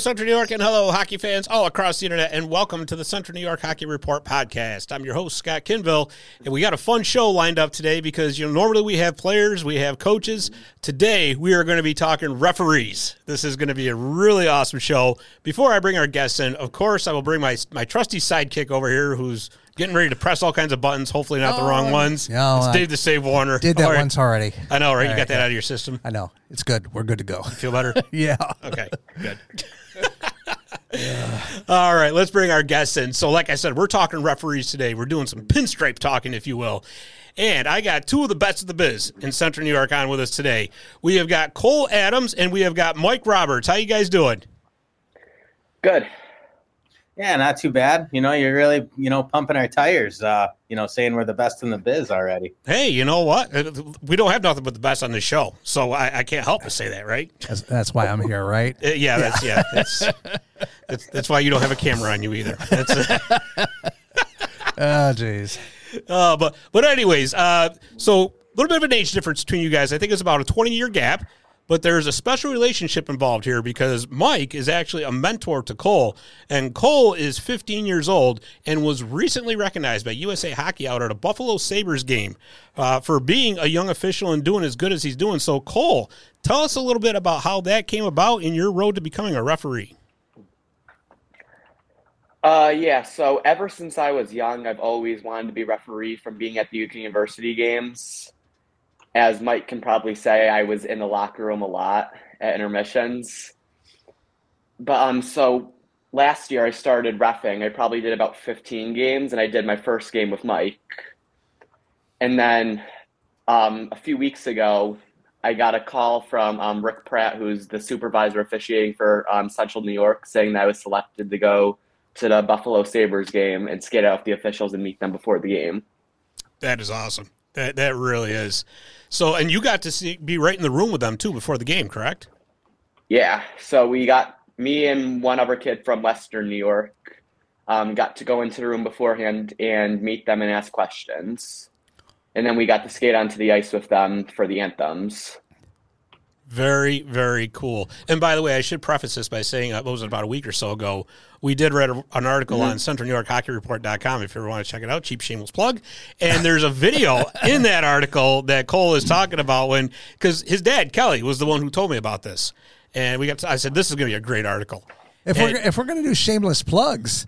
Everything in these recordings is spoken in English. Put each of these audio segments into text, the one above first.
Central New York, and hello, hockey fans all across the internet, and welcome to the Central New York Hockey Report podcast. I'm your host, Scott Kinville, and we got a fun show lined up today because, you know, normally we have players, we have coaches. Today, we are going to be talking referees. This is going to be a really awesome show. Before I bring our guests in, of course, I will bring my, my trusty sidekick over here who's getting ready to press all kinds of buttons, hopefully not the wrong oh, ones. No, it's I Dave the Save Warner. Did that All right. once already. I know, right? you All got right, that yeah. out of your system? I know. It's good. We're good to go. Feel better? Yeah. Okay, good. All right, let's bring our guests in. So, like I said, we're talking referees today. We're doing some pinstripe talking, if you will. And I got two of the best of the biz in Central New York on with us today. We have got Cole Adams and we have got Mike Roberts. How you guys doing? Good. Yeah, not too bad. You know, you're really, you know, pumping our tires, uh, you know, saying we're the best in the biz already. Hey, you know what? Uh, We don't have nothing but the best on the show, so I, I can't help but say that, right? That's, that's why I'm here, right? Uh, yeah, that's yeah, that's, that's that's why you don't have a camera on you either. That's Oh, jeez. Uh, but but anyways, uh, so a little bit of an age difference between you guys. I think it's about a twenty year gap, but there's a special relationship involved here because Mike is actually a mentor to Cole, and Cole is 15 years old and was recently recognized by USA Hockey out at a Buffalo Sabres game uh, for being a young official and doing as good as he's doing. So Cole, tell us a little bit about how that came about in your road to becoming a referee. Uh, yeah. So ever since I was young, I've always wanted to be referee from being at the Duke University games. As Mike can probably say, I was in the locker room a lot at intermissions. But um, so last year I started refing. I probably did about 15 games, and I did my first game with Mike. And then um, a few weeks ago, I got a call from um, Rick Pratt, who's the supervisor officiating for um, Central New York, saying that I was selected to go to the Buffalo Sabres game and skate out the officials and meet them before the game. That is awesome. That that really is. So, and you got to see be right in the room with them too before the game, correct? Yeah, so we got me and one other kid from Western New York um, got to go into the room beforehand and meet them and ask questions. And then we got to skate onto the ice with them for the anthems. Very, very cool. And by the way, I should preface this by saying, uh, what was it, about a week or so ago, we did read a, an article on Central New York Hockey Report.com if you ever want to check it out. Cheap, shameless plug. And there's a video in that article that Cole is talking about when, because his dad, Kelly, was the one who told me about this. And we got, to, I said, this is going to be a great article. If And- we're if we're gonna do shameless plugs,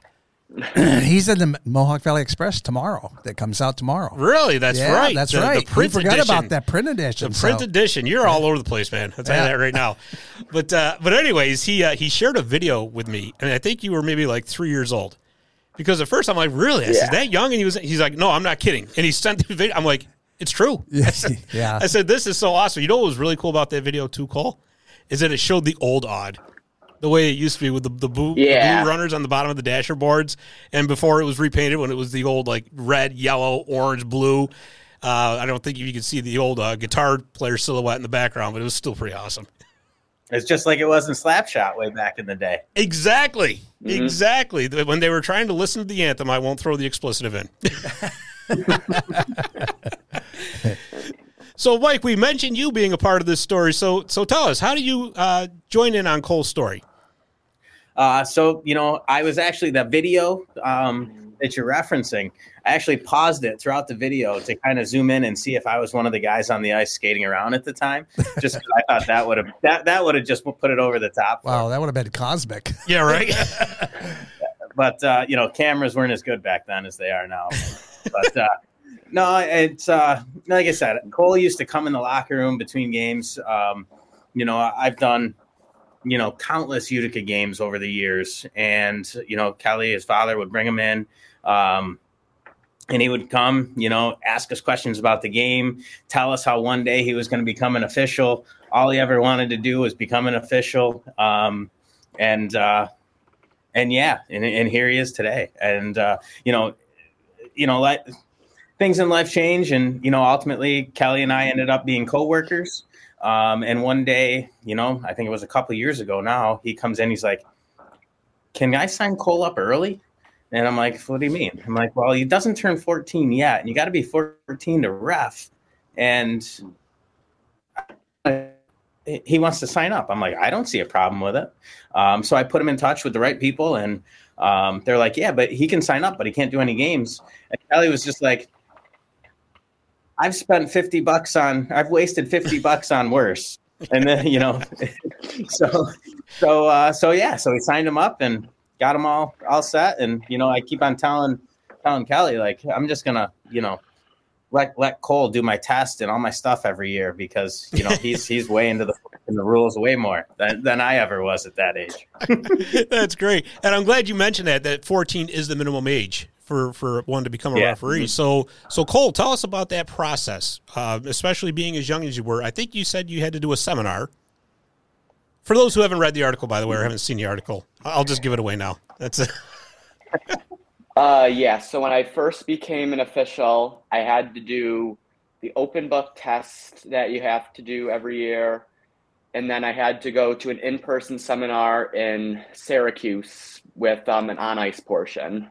he's in the Mohawk Valley Express tomorrow. That comes out tomorrow. Really? That's yeah, right. That's The- right. The print we forgot edition. about that print edition. The print so- edition. You're all over the place, man. I'll tell you that right now. But uh, but anyways, he uh, he shared a video with me, and I think you were maybe like three years old. Because at first I'm like, really? I said, Yeah. that young? And he was he's like, no, I'm not kidding. And he sent the video. I'm like, it's true. I said, yeah. I said, this is so awesome. You know what was really cool about that video too, Cole? Is that it showed the old Aud. The way it used to be with the, the, blue, the blue runners on the bottom of the dasher boards. And before it was repainted when it was the old like red, yellow, orange, blue. Uh, I don't think you could see the old uh, guitar player silhouette in the background, but it was still pretty awesome. It's just like it was in Slap Shot way back in the day. Exactly. Exactly. When they were trying to listen to the anthem, I won't throw the expletive in. so, Mike, we mentioned you being a part of this story. So, so tell us, how do you uh, join in on Cole's story? Uh, so you know, I was actually the video um, that you're referencing. I actually paused it throughout the video to kind of zoom in and see if I was one of the guys on the ice skating around at the time. Just 'cause I thought that would have that that would have just put it over the top. for Wow, that would have been cosmic. Yeah, right. but uh, you know, cameras weren't as good back then as they are now. but uh, no, it's uh, like I said, Cole used to come in the locker room between games. Um, you know, I've done you know countless Utica games over the years, and you know, Kelly, his father, would bring him in. Um, and he would come, you know, ask us questions about the game, tell us how one day he was going to become an official. All he ever wanted to do was become an official. Um, and uh, and yeah, and, and here he is today. And uh, you know, you know, like things in life change, and you know, ultimately, Kelly and I ended up being coworkers. Um, and one day, you know, I think it was a couple years ago now, he comes in, he's like, "Can I sign Cole up early?" And I'm like, "What do you mean?" I'm like, "Well, he doesn't turn 14 yet, and you got to be 14 to ref." And he wants to sign up. I'm like, I don't see a problem with it. Um, so I put him in touch with the right people, and um, they're like, yeah, but he can sign up, but he can't do any games. And Kelly was just like, I've spent 50 bucks on, I've wasted 50 bucks on worse. And then, you know, so, so, uh, so yeah, so we signed him up and got him all, all set. And, you know, I keep on telling, telling Kelly, like, I'm just gonna, you know, let let Cole do my test and all my stuff every year because you know he's he's way into the in the rules way more than, than I ever was at that age. That's great, and I'm glad you mentioned that that 14 is the minimum age for for one to become a Yeah. referee. So so Cole, tell us about that process, uh, especially being as young as you were. I think you said you had to do a seminar. For those who haven't read the article, by the way, or haven't seen the article, I'll just give it away now. That's it. Uh, yeah. So when I first became an official, I had to do the open book test that you have to do every year, and then I had to go to an in-person seminar in Syracuse with um, an on-ice portion.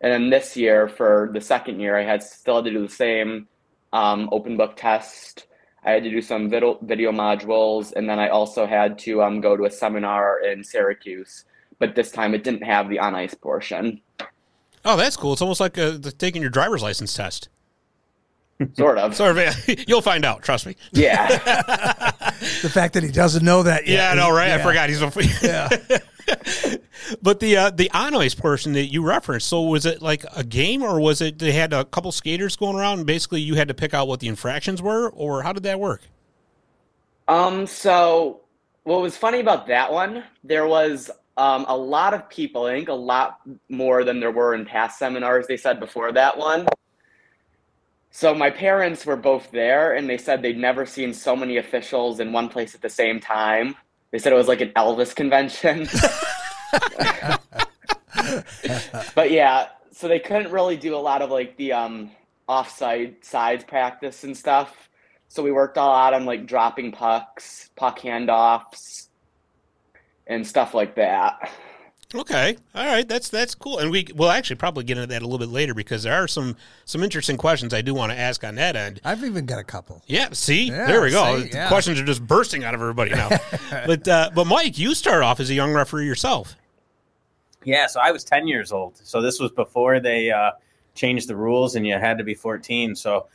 And then this year, for the second year, I had still had to do the same um, open book test. I had to do some video, video modules, and then I also had to um, go to a seminar in Syracuse. But this time, it didn't have the on-ice portion. Oh, that's cool. It's almost like uh, the, taking your driver's license test. Sort of. Sort of. You'll find out. Trust me. Yeah. The fact that he doesn't know that yet. Yeah, I know, right? I forgot he's a. Yeah. but the uh, the on ice portion that you referenced, so was it like a game, or was it they had a couple skaters going around, and basically you had to pick out what the infractions were, or how did that work? Um, so what was funny about that one, there was um, a lot of people, I think a lot more than there were in past seminars they said before that one. So my parents were both there and they said they'd never seen so many officials in one place at the same time. They said it was like an Elvis convention. but yeah, so they couldn't really do a lot of like the um offside sides practice and stuff. So we worked a lot on like dropping pucks, puck handoffs, and stuff like that. Okay, all right, that's that's cool, and we will actually probably get into that a little bit later because there are some some interesting questions I do want to ask on that end. I've even got a couple. Yeah, see, Yeah, there we go. see, The yeah. questions are just bursting out of everybody now. but uh, but Mike, you start off as a young referee yourself. Yeah, so I was 10 years old. So this was before they uh, changed the rules and you had to be 14. So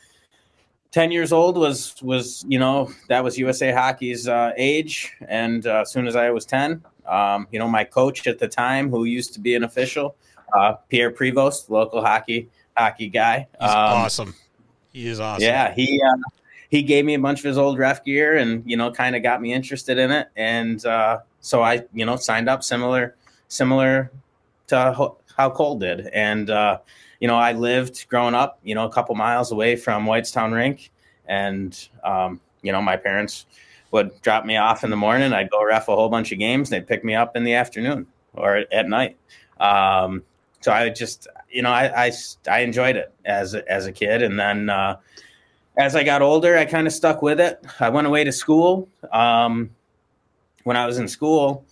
10 years old was was you know that was USA Hockey's uh, age, and uh, as soon as I was 10, um, you know my coach at the time, who used to be an official, uh, Pierre Prevost, local hockey hockey guy. He's um, awesome. He is awesome. yeah, he uh, he gave me a bunch of his old ref gear, and you know, kind of got me interested in it, and uh, so I, you know, signed up similar similar to how Cole did, and uh, you know, I lived growing up, you know, a couple miles away from Whitestown Rink, and um, you know, my parents would drop me off in the morning. I'd go ref a whole bunch of games. They'd pick me up in the afternoon or at night. Um, so I just, you know, I, I, I enjoyed it as as a kid, and then uh, as I got older, I kind of stuck with it. I went away to school. Um, when I was in school,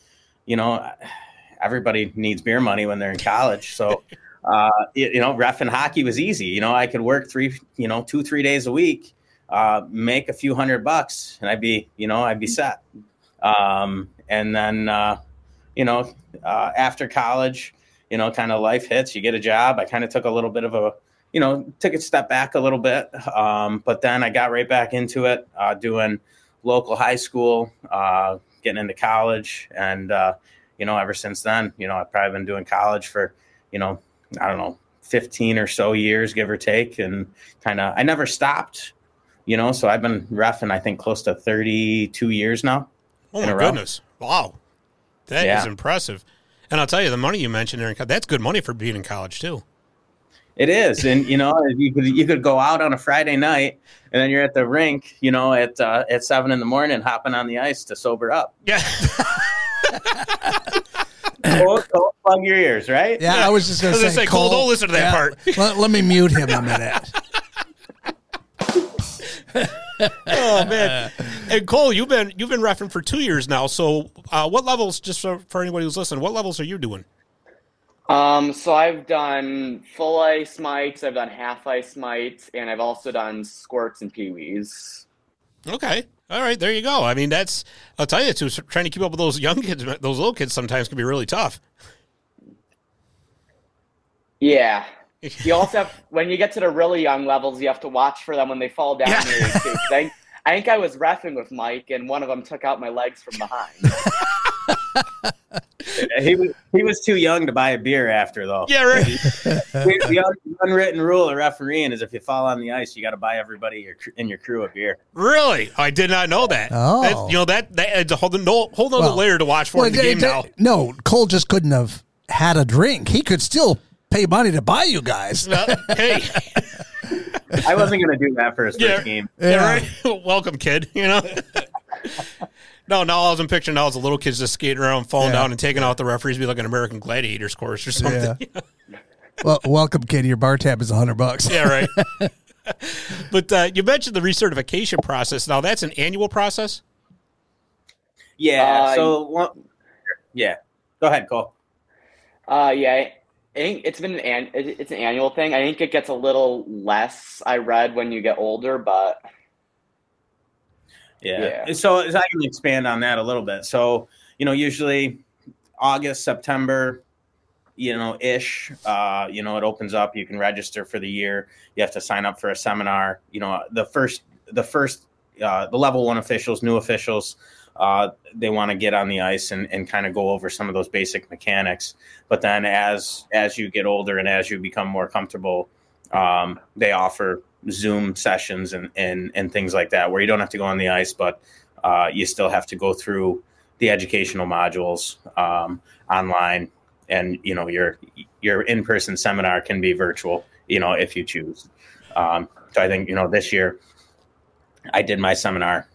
you know, everybody needs beer money when they're in college, so. Uh, you, you know, ref and hockey was easy. You know, I could work three, you know, two, three days a week, uh, make a few hundred bucks, and I'd be, you know, I'd be set. Um, and then, uh, you know, uh, after college, you know, kind of life hits, you get a job. I kind of took a little bit of a, you know, took a step back a little bit. Um, but then I got right back into it, uh, doing local high school, uh, getting into college. And, uh, you know, ever since then, you know, I've probably been doing college for, you know, I don't know, 15 or so years, give or take. And kind of, I never stopped, you know, so I've been refing, I think, close to 32 years now. Oh my goodness! Wow, that is Yeah. impressive. And I'll tell you, the money you mentioned there, in co- that's good money for being in college too. It is, and you know, you could you could go out on a Friday night, and then you're at the rink, you know, at uh, at seven in the morning, hopping on the ice to sober up. Yeah, Don't, don't plug your ears, right? Yeah, I was just going to say, say, Cole, don't listen to that part. Let, let me mute him a minute. oh man. And Cole, you've been you've been refing for two years now. So, uh, what levels? Just for, for anybody who's listening, what levels are you doing? Um, so I've done full ice mites, I've done half ice mites, and I've also done squirts and peewees. Okay. All right. There you go. I mean, that's, I'll tell you, too, trying to keep up with those young kids, those little kids sometimes can be really tough. Yeah. You also have, when you get to the really young levels, you have to watch for them when they fall down Yeah. near you, I, I think I was refing with Mike, and one of them took out my legs from behind. He was he was too young to buy a beer after though. Yeah, right. the, the un- unwritten rule of refereeing is if you fall on the ice, you got to buy everybody your, in your crew a beer. Really? I did not know that. Oh. That's- you know, that, that adds a whole, no, whole other Well, layer to watch for in the it- game it- now. No, Cole just couldn't have had a drink. He could still pay money to buy you guys. Well, hey, I wasn't going to do that for his first game. yeah, Yeah. right. Welcome, kid. You know. no, now all I'm picturing now is the little kids just skating around, falling Yeah. down, and taking out the referees, be like an American Gladiators course or something. Yeah. Well, welcome, kid. Your bar tab is a hundred bucks. Yeah, right. but uh, you mentioned the recertification process. Now that's an annual process. Yeah. Uh, so one- yeah, go ahead, Cole. Uh, yeah, I think it's been an, it's an annual thing. I think it gets a little less. I read when you get older, but Yeah. Yeah. So, so I can expand on that a little bit. So, you know, usually August, September, you know, ish, uh, you know, it opens up. You can register for the year. You have to sign up for a seminar. You know, the first, the first, uh, the level one officials, new officials, uh, they want to get on the ice and, and kind of go over some of those basic mechanics. But then as as you get older and as you become more comfortable, um, they offer Zoom sessions and, and and things like that where you don't have to go on the ice, but uh, you still have to go through the educational modules um, online, and you know your your in person seminar can be virtual, you know if you choose. Um, so I think you know this year I did my seminar.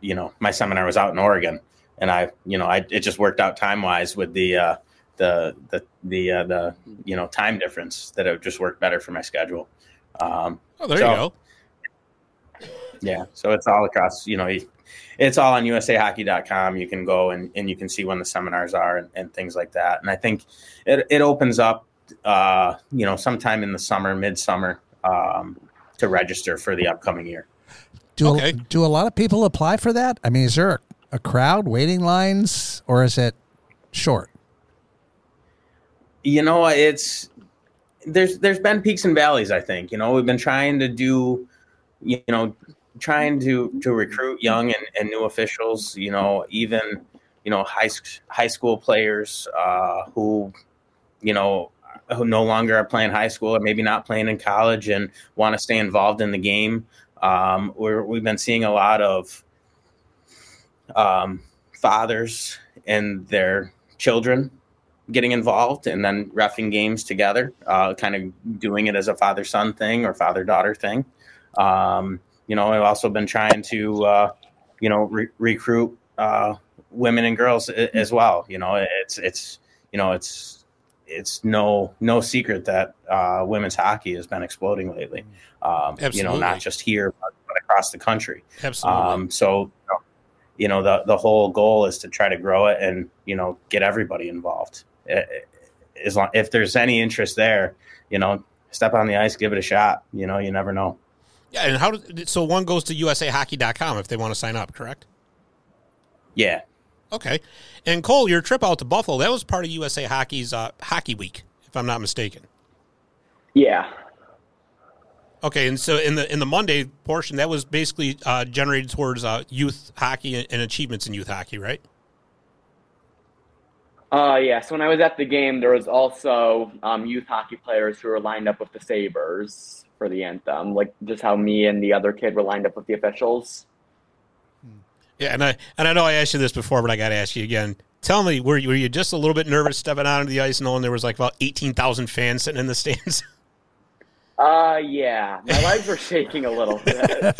You know my seminar was out in Oregon, and I you know I it just worked out time wise with the uh, the the the uh, the you know time difference that it just worked better for my schedule. Um, Oh, there So- you go. yeah, so it's all across, you know, it's all on usahockey.com. You can go and, and you can see when the seminars are and, and things like that. And I think it, it opens up, uh, you know, sometime in the summer, midsummer, um, to register for the upcoming year. Do Okay. do a lot of people apply for that? I mean, is there a, a crowd waiting lines, or is it short? You know, it's there's there's been peaks and valleys. I think you know we've been trying to do, you know, trying to to recruit young and, and new officials. You know, even you know high s- high school players uh, who, you know, who no longer are playing high school or maybe not playing in college and want to stay involved in the game. Um, we're, we've been seeing a lot of um, fathers and their children getting involved and then refing games together, uh, kind of doing it as a father son thing or father daughter thing. Um, you know, I've also been trying to, uh, you know, re- recruit uh, women and girls as well. You know, it's it's you know it's it's no no secret that uh, women's hockey has been exploding lately. Um, you know, not just here but, but across the country. Absolutely. Um, so, you know, the the whole goal is to try to grow it and you know get everybody involved. As long if there's any interest there, you know, step on the ice, give it a shot. You know, you never know. yeah, and how? Did, so one goes to USAHockey.com if they want to sign up, correct? Yeah, Okay. And Cole, your trip out to Buffalo that was part of USA Hockey's uh, Hockey Week, if I'm not mistaken. yeah, Okay, and so in the in the Monday portion, that was basically uh, generated towards uh, youth hockey and, achievements in youth hockey, right? uh, yeah. So when I was at the game, there was also um, youth hockey players who were lined up with the Sabres for the anthem, like just how me and the other kid were lined up with the officials. Yeah, and I and I know I asked you this before, but I got to ask you again. Tell me, were you, were you just a little bit nervous stepping out onto the ice, knowing there was like about eighteen thousand fans sitting in the stands? Uh, yeah, my legs were shaking a little bit.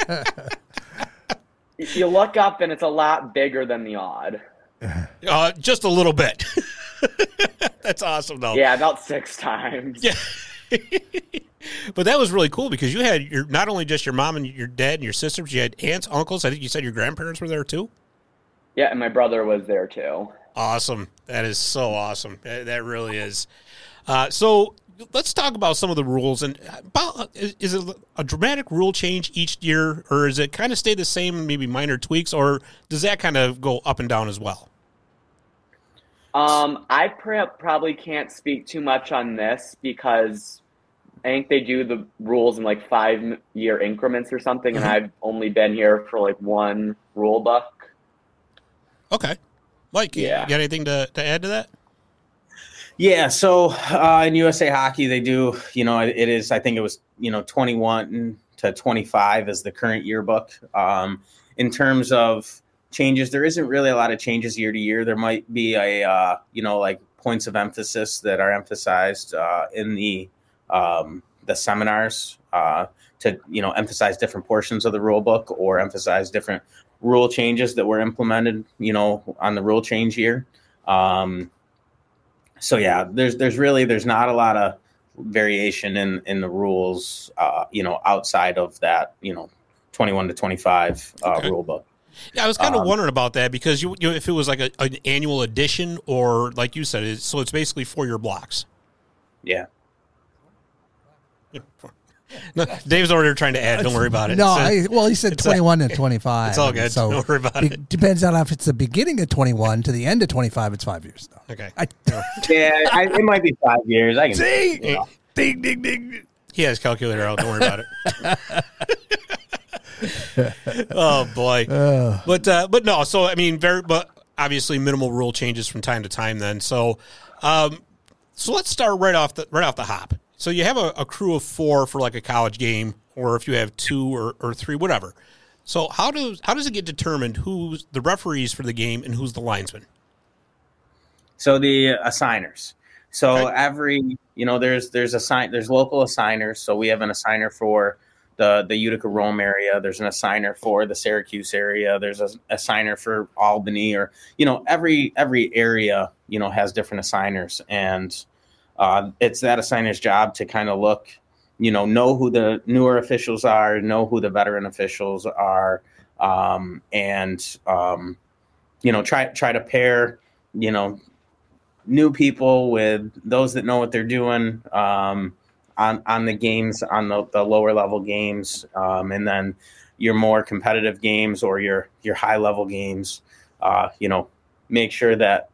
you look up and it's a lot bigger than the Aud. uh, just a little bit. That's awesome, though. Yeah, about six times. Yeah. But that was really cool because you had your not only just your mom and your dad and your sister, but you had aunts, uncles. I think you said your grandparents were there too. Yeah, and my brother was there too. Awesome. That is so awesome. That, that really is. Uh, so let's talk about some of the rules and about is, is it a dramatic rule change each year, or is it kind of stay the same, maybe minor tweaks, or does that kind of go up and down as well? Um, I pr- probably can't speak too much on this because I think they do the rules in like five year increments or something, and Mhm. I've only been here for like one rule book. Okay, Mike, you Yeah. got anything to, to add to that? Yeah, so uh, in USA Hockey, they do, you know, it is, I think it was, you know, 21 to 25 is the current yearbook. Um, in terms of changes, there isn't really a lot of changes year to year. There might be a, uh, you know, like points of emphasis that are emphasized uh, in the um, the seminars uh, to, you know, emphasize different portions of the rule book or emphasize different rule changes that were implemented, you know, on the rule change year. Um, so yeah, there's there's really there's not a lot of variation in in the rules, uh, you know, outside of that, you know, 21 to 25 uh, Okay. rule book. Yeah, I was kind of Um, wondering about that because you, you if it was like a, an annual edition or like you said, it's, so it's basically for your blocks. Yeah. No, Dave's over there trying to add. Don't worry about it. No, So- I, well, he said it's a- 21 and 25. it's all good. So Don't worry about it it. depends on if it's the beginning of 21 to the end of 25. It's five years though. okay. I, Yeah, I, it might be five years. I can. see, Yeah. ding, ding, ding. He has calculator out. Don't worry about it. oh boy. Uh, But uh, but no. So I mean, very but obviously minimal rule changes from time to time. Then so um, so let's start right off the right off the hop. So you have a, a crew of four for like a college game, or if you have two or, or three, whatever. So how does how does it get determined who's the referees for the game and who's the linesman? So the assigners. So Okay. every you know there's there's a assign there's local assigners. So we have an assigner for the the Utica Rome area. There's an assigner for the Syracuse area. There's a assigner for Albany or you know every every area you know has different assigners and uh, it's that assigner's job to kind of look you know know who the newer officials are, know who the veteran officials are, um, and um, you know try try to pair you know new people with those that know what they're doing um, on on the games on the, the lower level games um, and then your more competitive games or your your high level games. Uh, you know make sure that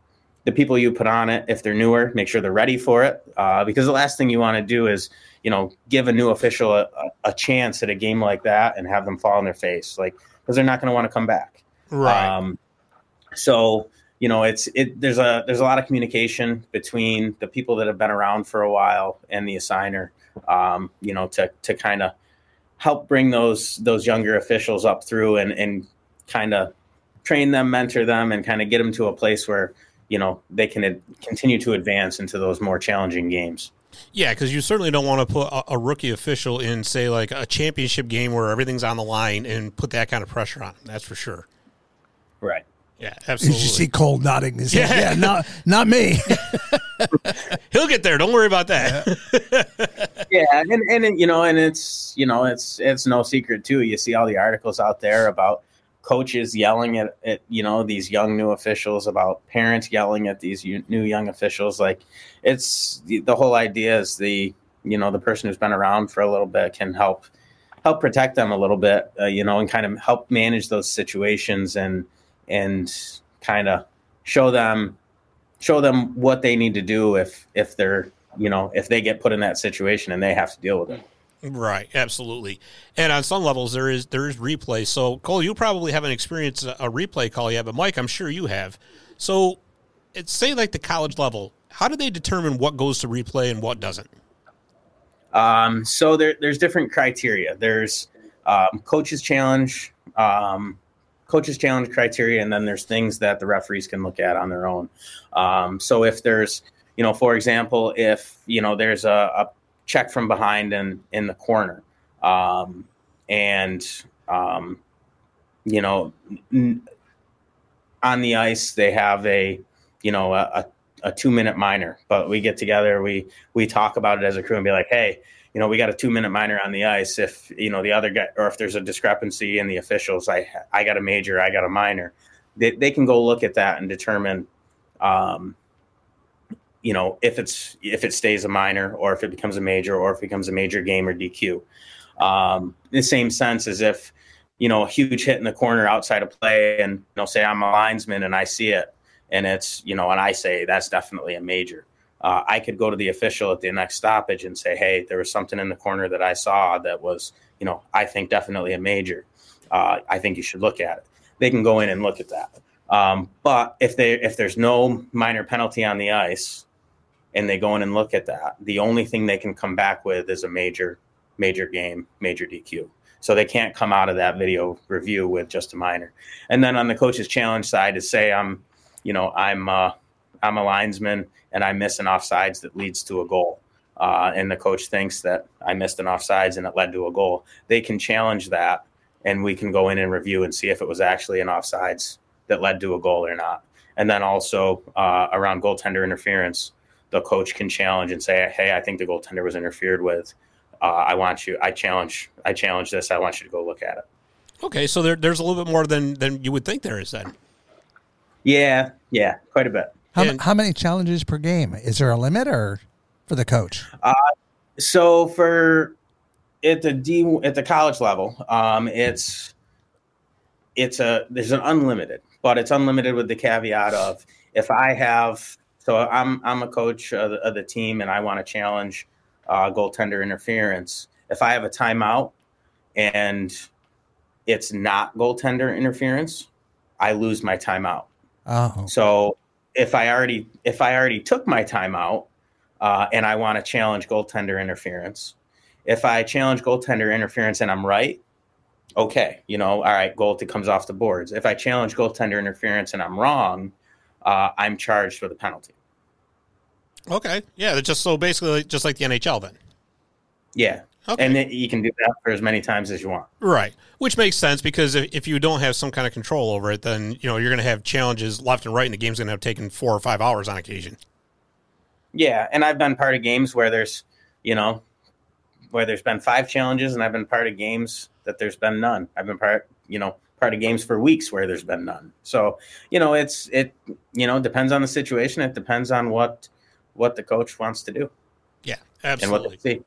the people you put on it if they're newer make sure they're ready for it uh, because the last thing you want to do is you know give a new official a, a, chance at a game like that and have them fall on their face like because they're not going to want to come back um, so you know, it's it. There's a there's a lot of communication between the people that have been around for a while and the assigner. Um, you know, to to kind of help bring those those younger officials up through and and kind of train them, mentor them, and kind of get them to a place where you know they can ad- continue to advance into those more challenging games. Yeah, because you certainly don't want to put a, a rookie official in, say, like a championship game where everything's on the line and put that kind of pressure on him. That's for sure. Right. Yeah, absolutely. Did absolutely. you see Cole nodding his head? Yeah. Yeah, not, not me. He'll get there. Don't worry about that. yeah and, and you know and it's you know it's it's no secret too you see all the articles out there about coaches yelling at, at you know these young new officials about parents yelling at these new young officials like it's the, the whole idea is the you know the person who's been around for a little bit can help help protect them a little bit uh, you know and kind of help manage those situations and and kind of show them show them what they need to do if if they're you know if they get put in that situation and they have to deal with it right, absolutely. And on some levels, there is there is replay. So Cole, you probably haven't experienced a, replay call yet, but Mike, I'm sure you have. So, it's say like the college level. How do they determine what goes to replay and what doesn't? um, so there, there's different criteria there's um, coaches challenge um, coaches challenge criteria and then there's things that the referees can look at on their own um, so if there's you know for example if you know there's a, a check from behind and in the corner. Um, and um, you know n- on the ice they have a you know a, a, a two minute minor but we get together we we talk about it as a crew and be like hey you know we got a two minute minor on the ice. If you know the other guy or if there's a discrepancy in the officials i i got a major i got a minor they, they can go look at that and determine um you know, if it's if it stays a minor or if it becomes a major or if it becomes a major game or DQ. Um, in the same sense as if you know a huge hit in the corner outside of play, and you know, say I'm a linesman and I see it, and it's you know, and I say that's definitely a major. Uh, I could go to the official at the next stoppage and say, hey, there was something in the corner that I saw that was, you know, I think definitely a major. Uh, I think you should look at it. They can go in and look at that. Um, but if they if there's no minor penalty on the ice, and they go in and look at that, the only thing they can come back with is a major major game, major DQ. So they can't come out of that video review with just a minor. And then on the coach's challenge side, is say I'm, you know, I'm uh, I'm a linesman and I miss an offsides that leads to a goal. Uh, and the coach thinks that I missed an offsides and it led to a goal. They can challenge that, and we can go in and review and see if it was actually an offsides that led to a goal or not. And then also uh, around goaltender interference, the coach can challenge and say, "Hey, I think the goaltender was interfered with. Uh, I want you. I challenge. I challenge this. I want you to go look at it." Okay, so there, there's a little bit more than than you would think there is then. Yeah, yeah, quite a bit. How, And- how many challenges per game? Is there a limit or for the coach? So for at the D at the college level, um, it's it's a there's an unlimited, but it's unlimited with the caveat of if I have so I'm I'm a coach of the, of the team and I want to challenge uh, goaltender interference. If I have a timeout and it's not goaltender interference, I lose my timeout. Oh, So if I already if I already took my timeout uh, and I want to challenge goaltender interference, if I challenge goaltender interference and I'm right, okay, you know, all right, goaltender comes off the boards. If I challenge goaltender interference and I'm wrong, uh, I'm charged with a penalty. Okay, yeah, just so basically just like the NHL then. Yeah, Okay. and then you can do that for as many times as you want. Right, which makes sense because if, if you don't have some kind of control over it, then you know you're going to have challenges left and right, and the game's going to have taken four or five hours on occasion. Yeah, and I've been part of games where there's, you know, where there's been five challenges, and I've been part of games that there's been none. I've been part, you know, part of games for weeks where there's been none. So, you know, it's it, you know, depends on the situation. It depends on what what the coach wants to do Yeah, and absolutely. what they see.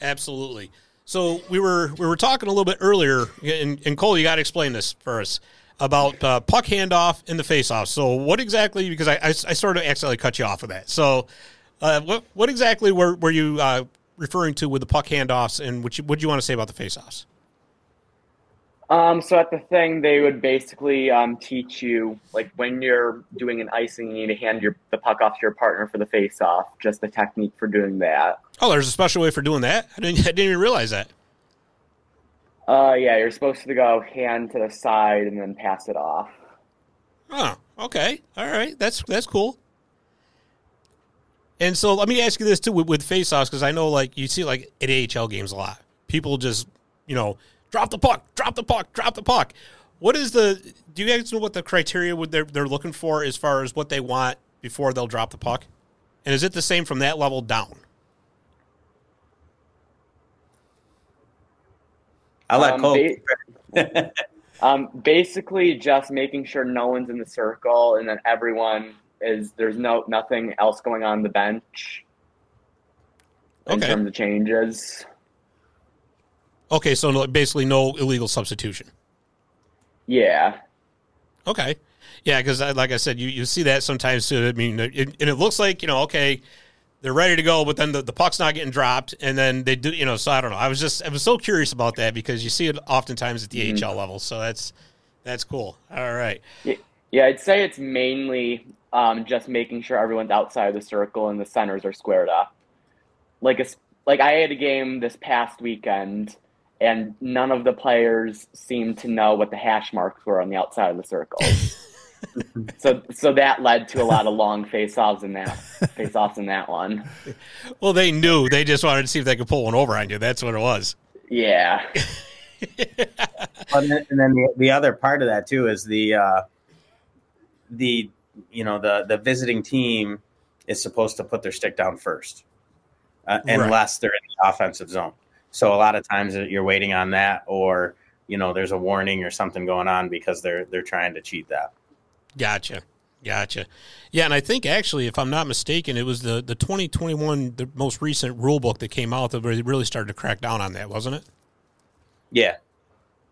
Absolutely. So we were we were talking a little bit earlier, and, and Cole, you got to explain this for us about uh, puck handoff in the faceoff. So what exactly? Because I, I, I sort of accidentally cut you off of that. So uh, what what exactly were were you uh, referring to with the puck handoffs, and what you what you want to say about the faceoffs? Um, so at the thing, they would basically um, teach you, like when you're doing an icing, you need to hand your the puck off to your partner for the face off. Just the technique for doing that. Oh, there's a special way for doing that. I didn't I didn't even realize that. Uh, yeah, you're supposed to go hand to the side and then pass it off. Oh, okay, all right, that's that's cool. And so let me ask you this too with, with face-offs because I know like you see like at AHL games a lot. People just you know drop the puck, drop the puck, drop the puck. What is the? Do you guys know what the criteria would they're they're looking for as far as what they want before they'll drop the puck? And is it the same from that level down? I like let Um, Cole. ba- Um, basically, just making sure no one's in the circle and that everyone is. There's no nothing else going on the bench. okay. In terms of changes. Okay, so no, basically no illegal substitution. Yeah. Okay. Yeah, because like I said, you, you see that sometimes too. I mean, it, and it looks like, you know, okay, they're ready to go, but then the, the puck's not getting dropped. And then they do, you know, so I don't know. I was just, I was so curious about that because you see it oftentimes at the AHL level. So that's, that's cool. All right. Yeah, I'd say it's mainly um, just making sure everyone's outside the circle and the centers are squared up. Like a, like I had a game this past weekend, and none of the players seemed to know what the hash marks were on the outside of the circle. so so that led to a lot of long face-offs in that face-offs in that one. Well, they knew. They just wanted to see if they could pull one over on you. That's what it was. Yeah. But then, and then the, the other part of that too is the uh, the you know the the visiting team is supposed to put their stick down first, uh, Right. unless they're in the offensive zone. So a lot of times you're waiting on that, or you know there's a warning or something going on because they're they're trying to cheat that. Gotcha. Gotcha. Yeah, and I think actually, if I'm not mistaken, it was the the 2021, the most recent rule book that came out that really started to crack down on that, wasn't it? Yeah.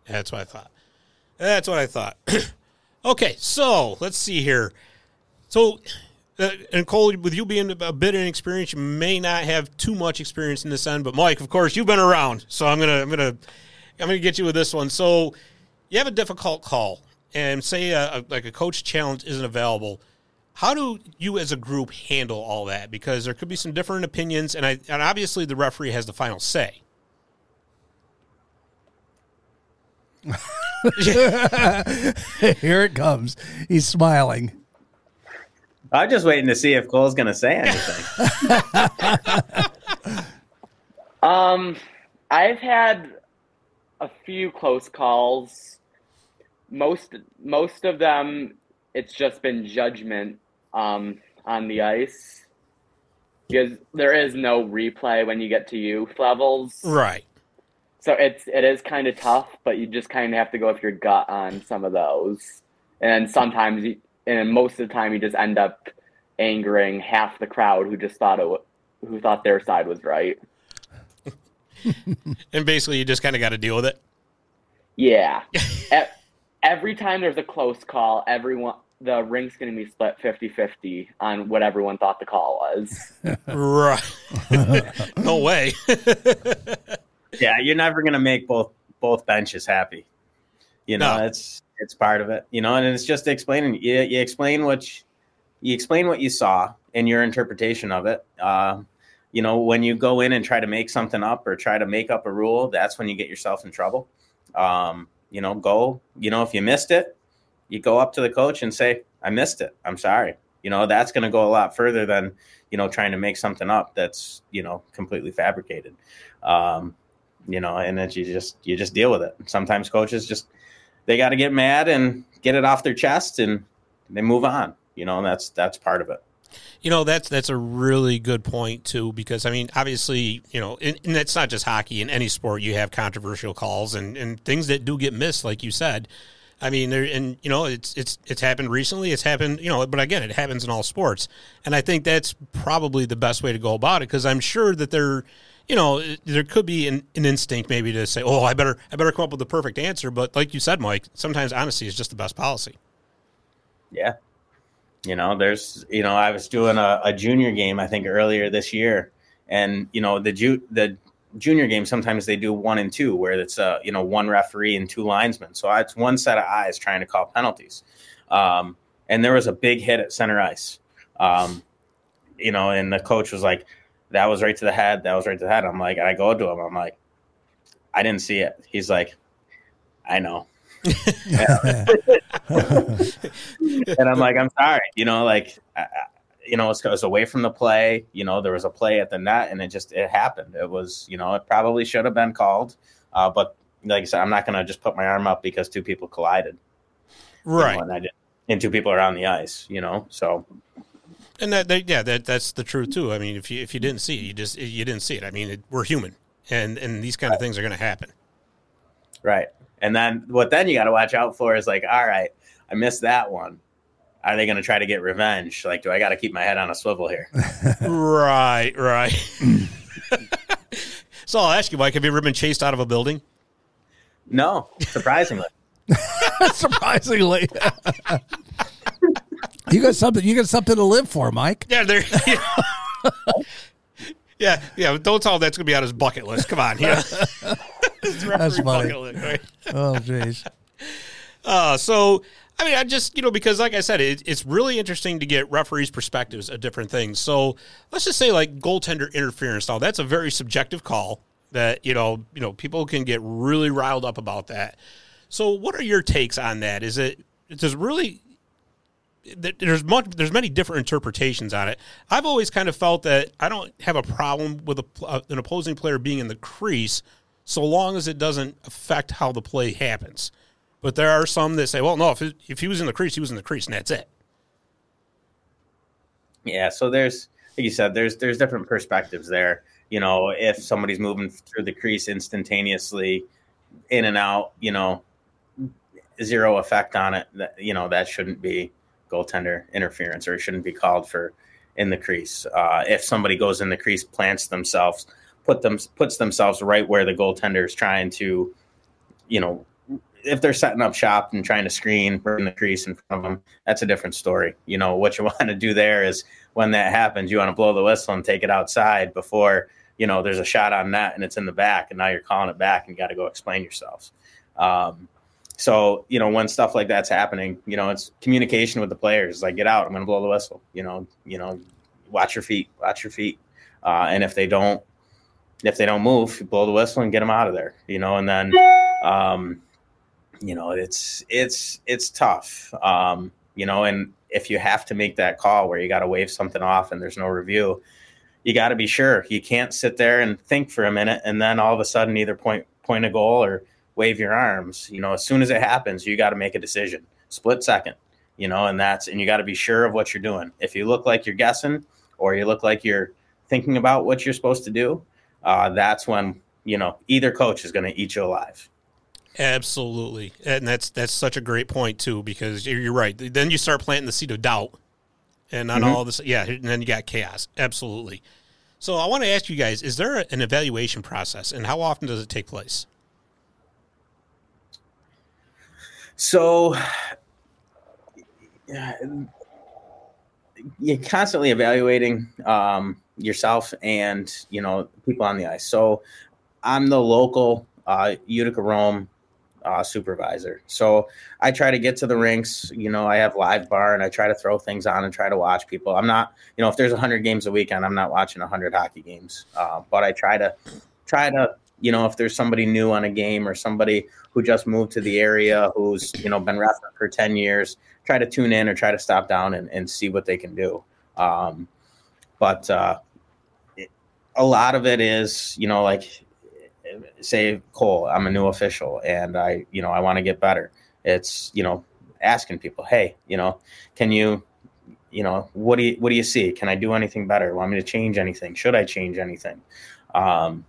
That's what I thought. That's what I thought. okay, so let's see here. So, uh, and Cole, with you being a bit inexperienced, you may not have too much experience in this end. But Mike, of course, you've been around, so I'm gonna, I'm gonna, I'm gonna get you with this one. So, you have a difficult call, and say a, a, like a coach challenge isn't available. How do you, as a group, handle all that? Because there could be some different opinions, and I, and obviously the referee has the final say. Here it comes. He's smiling. I'm just waiting to see if Cole's going to say anything. um, I've had a few close calls. Most most of them, it's just been judgment um, on the ice because there is no replay when you get to youth levels. Right. So it's it is kind of tough, but you just kind of have to go with your gut on some of those. And sometimes, you, and most of the time, you just end up angering half the crowd who just thought it, who thought their side was right. and basically, you just kind of got to deal with it. Yeah. Every time there's a close call, everyone the ring's going to be split 50-50 on what everyone thought the call was. right. no way. yeah, you're never going to make both both benches happy. You know, no. it's it's part of it. You know, and it's just explaining. You, you explain what you, you explain what you saw and your interpretation of it. Uh, you know, when you go in and try to make something up or try to make up a rule, that's when you get yourself in trouble. Um, you know, go. You know, if you missed it, you go up to the coach and say, "I missed it. I'm sorry." You know, that's going to go a lot further than you know trying to make something up that's you know completely fabricated. Um, you know, and then you just you just deal with it. Sometimes coaches just they got to get mad and get it off their chest and they move on. You know, and that's that's part of it. You know, that's that's a really good point too, because I mean, obviously, you know, and, and it's not just hockey. In any sport, you have controversial calls and and things that do get missed, like you said. I mean, there and you know, it's it's it's happened recently. It's happened, you know, but again, it happens in all sports, and I think that's probably the best way to go about it because I'm sure that there you know, there could be an, an, instinct maybe to say, "Oh, I better, I better come up with the perfect answer." But like you said, Mike, sometimes honesty is just the best policy. Yeah, you know, there's, you know, I was doing a, a junior game I think earlier this year, and you know, the ju- the junior game sometimes they do one and two where it's uh you know one referee and two linesmen, so it's one set of eyes trying to call penalties. Um, and there was a big hit at center ice. Um, you know, and the coach was like, that was right to the head. That was right to the head. I'm like, and I go to him. I'm like, I didn't see it. He's like, I know. and I'm like, I'm sorry. You know, like, I, you know, it was away from the play. You know, there was a play at the net, and it just it happened. It was, you know, it probably should have been called, uh, but like I said, I'm not going to just put my arm up because two people collided, right? You know, and and two people are on the ice. You know, so and that, that, yeah, that that's the truth too. I mean, if you if you didn't see it, you just you didn't see it. I mean, it, we're human, and and these kind of things are going to happen. Right, and then what then you got to watch out for is like, all right, I missed that one. Are they going to try to get revenge? Like, do I got to keep my head on a swivel here? right, right. so I'll ask you, Mike, have you ever been chased out of a building? No, surprisingly. surprisingly. You got something. You got something to live for, Mike. Yeah, there. Yeah, yeah, yeah. Don't tell him that's going to be on his bucket list. Come on, yeah. that's funny. List, right? oh, jeez. Uh, so, I mean, I just you know because like I said, it, it's really interesting to get referees' perspectives of different things. So let's just say like goaltender interference. Now that's a very subjective call that you know you know people can get really riled up about that. So, what are your takes on that? Is it does really there's much there's many different interpretations on it. I've always kind of felt that I don't have a problem with a, uh, an opposing player being in the crease so long as it doesn't affect how the play happens. But there are some that say, well, no, if it, if he was in the crease, he was in the crease, and that's it. Yeah, so there's like you said, there's there's different perspectives there. You know, if somebody's moving through the crease instantaneously, in and out, you know, zero effect on it. That you know that shouldn't be goaltender interference, or it shouldn't be called for in the crease. Uh, if somebody goes in the crease, plants themselves, put them puts themselves right where the goaltender is trying to, you know, if they're setting up shop and trying to screen in the crease in front of them, that's a different story. You know, what you want to do there is when that happens, you want to blow the whistle and take it outside before, you know, there's a shot on net and it's in the back and now you're calling it back and you got to go explain yourselves. Um, so, you know, when stuff like that's happening, you know, it's communication with the players. Like, get out. I'm going to blow the whistle. You know, you know, watch your feet. Watch your feet. Uh, and if they don't, if they don't move, blow the whistle and get them out of there. You know, and then, um, you know, it's it's it's tough. Um, you know, and if you have to make that call where you got to wave something off and there's no review, you got to be sure. You can't sit there and think for a minute and then all of a sudden either point point a goal or wave your arms. You know, as soon as it happens, you got to make a decision, split second. You know, and that's and you got to be sure of what you're doing. If you look like you're guessing, or you look like you're thinking about what you're supposed to do, uh, that's when you know either coach is going to eat you alive. Absolutely, and that's that's such a great point too because you're right. Then you start planting the seed of doubt, and on mm-hmm. all this, yeah, and then you got chaos. Absolutely. So I want to ask you guys: Is there an evaluation process, and how often does it take place? So you're constantly evaluating um, yourself and you know people on the ice. So I'm the local uh, Utica Rome uh, supervisor. So I try to get to the rinks. You know, I have LiveBarn and I try to throw things on and try to watch people. I'm not, you know, if there's 100 games a weekend, I'm not watching 100 hockey games. Uh, but I try to try to you know, if there's somebody new on a game or somebody who just moved to the area who's, you know, been wrestling for 10 years, try to tune in or try to stop down and, and see what they can do. Um, but uh, a lot of it is, you know, like say Cole, I'm a new official and I, you know, I want to get better. It's, you know, asking people, hey, you know, can you, you know, what do you, what do you see? Can I do anything better? Want me to change anything? Should I change anything? Um,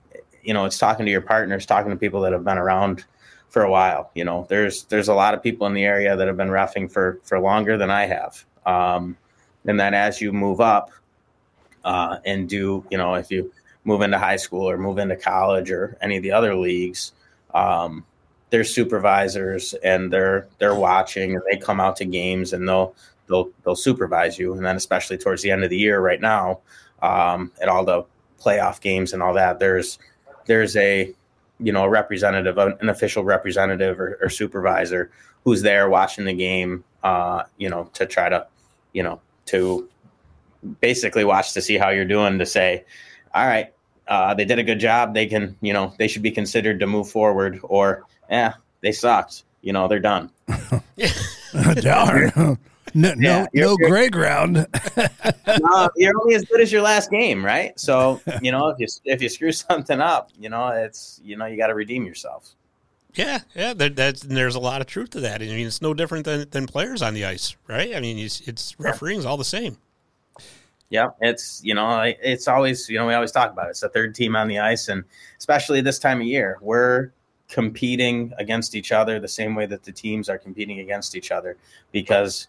you know, it's talking to your partners, talking to people that have been around for a while. You know, there's there's a lot of people in the area that have been roughing for for longer than I have. Um, and then as you move up uh, and do, you know, if you move into high school or move into college or any of the other leagues, um, there's supervisors and they're they're watching and they come out to games and they'll they'll they'll supervise you. And then especially towards the end of the year, right now, um, at all the playoff games and all that, there's there's a you know a representative, an official representative or, or supervisor who's there watching the game, uh, you know, to try to, you know, to basically watch to see how you're doing to say, all right, uh, they did a good job. They can, you know, they should be considered to move forward, or yeah, they sucked. You know, they're done. Darn. No, yeah, no, no gray ground. no, you're only as good as your last game, right? So you know, if you if you screw something up, you know, it's you know, you got to redeem yourself. Yeah, yeah, there, that's there's a lot of truth to that. I mean, it's no different than, than players on the ice, right? I mean, it's, it's refereeing is all the same. Yeah, it's you know, it's always you know we always talk about it. It's the third team on the ice, and especially this time of year, we're competing against each other the same way that the teams are competing against each other because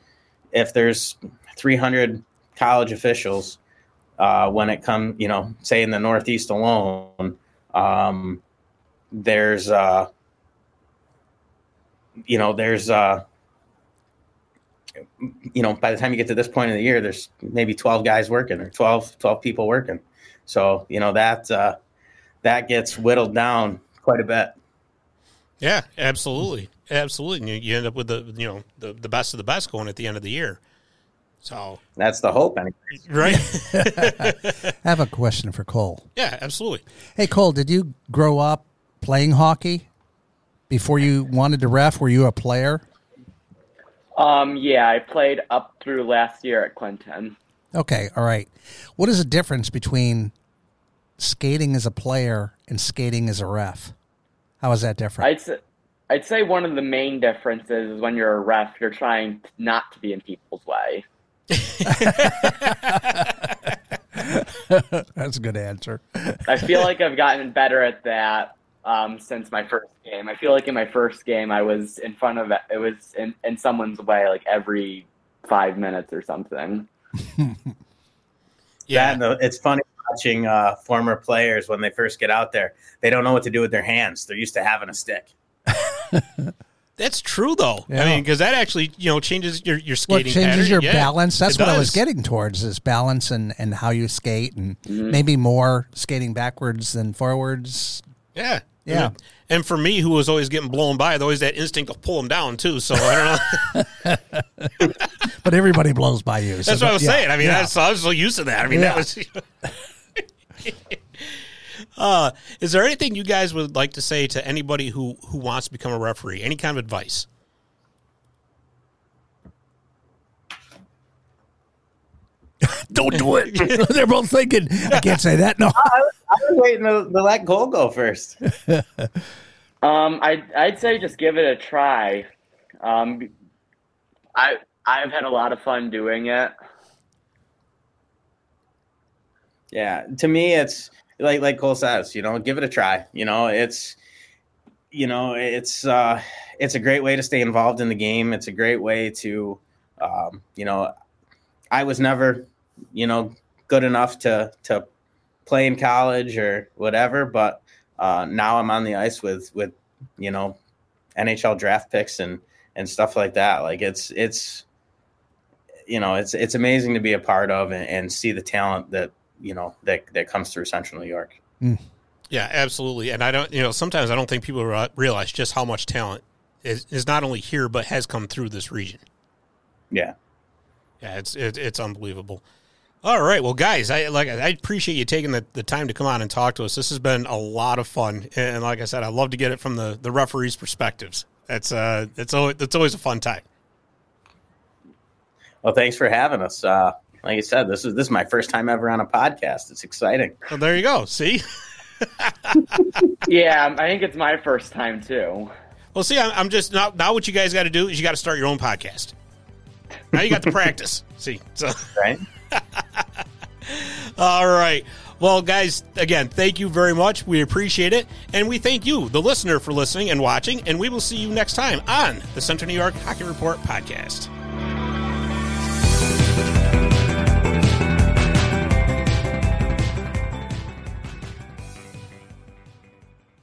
if there's 300 college officials uh, when it comes, you know, say in the Northeast alone, um, there's, uh, you know, there's, uh, you know, by the time you get to this point in the year, there's maybe 12 guys working or 12, 12 people working. So, you know, that, uh, that gets whittled down quite a bit. Yeah, absolutely, absolutely. And you, you end up with the you know the, the best of the best going at the end of the year. So that's the hope, anyways. right? I have a question for Cole. Yeah, absolutely. Hey, Cole, did you grow up playing hockey before you wanted to ref? Were you a player? Um, yeah, I played up through last year at Clinton. Okay, all right. What is the difference between skating as a player and skating as a ref? How is that different? I'd say, I'd say one of the main differences is when you're a ref, you're trying not to be in people's way. That's a good answer. I feel like I've gotten better at that um, since my first game. I feel like in my first game, I was in front of it was in, in someone's way like every five minutes or something. yeah, the, it's funny watching uh, former players when they first get out there. They don't know what to do with their hands. They're used to having a stick. That's true, though. Yeah. I mean, because that actually, you know, changes your your skating. Well, changes pattern. your yeah, balance. That's what does. I was getting towards is balance and and how you skate, and mm-hmm. maybe more skating backwards than forwards. Yeah, yeah. And for me, who was always getting blown by, there's always that instinct to pull them down too. So I don't know. but everybody blows by you. So that's what I was yeah, saying. I mean, yeah. I was so used to that. I mean, yeah. that was. uh, is there anything you guys would like to say to anybody who who wants to become a referee? Any kind of advice? Don't do it. They're both thinking. I can't say that. No. I, I was waiting to, to, let Cole go first. um, I I'd say just give it a try. Um, I I've had a lot of fun doing it. Yeah, to me, it's like like Cole says. You know, give it a try. You know, it's you know it's uh, it's a great way to stay involved in the game. It's a great way to um, you know I was never, you know, good enough to to play in college or whatever, but uh, now I'm on the ice with with you know NHL draft picks and and stuff like that. Like it's it's you know it's it's amazing to be a part of and, and see the talent that you know that that comes through Central New York. Mm. Yeah, absolutely. And I don't, you know, sometimes I don't think people realize just how much talent is, is not only here but has come through this region. Yeah. Yeah, it's it, it's unbelievable. All right, well, guys, I like I appreciate you taking the, the time to come on and talk to us. This has been a lot of fun, and like I said, I love to get it from the the referees' perspectives. That's uh, it's always it's always a fun time. Well, thanks for having us. Uh, like I said, this is this is my first time ever on a podcast. It's exciting. Well, there you go. See. yeah, um, I think it's my first time too. Well, see, I'm just now. Now, what you guys got to do is you got to start your own podcast. Now you got the practice. See, so right. All right. Well, guys, again, thank you very much. We appreciate it. And we thank you, the listener, for listening and watching. And we will see you next time on the Central New York Hockey Report podcast.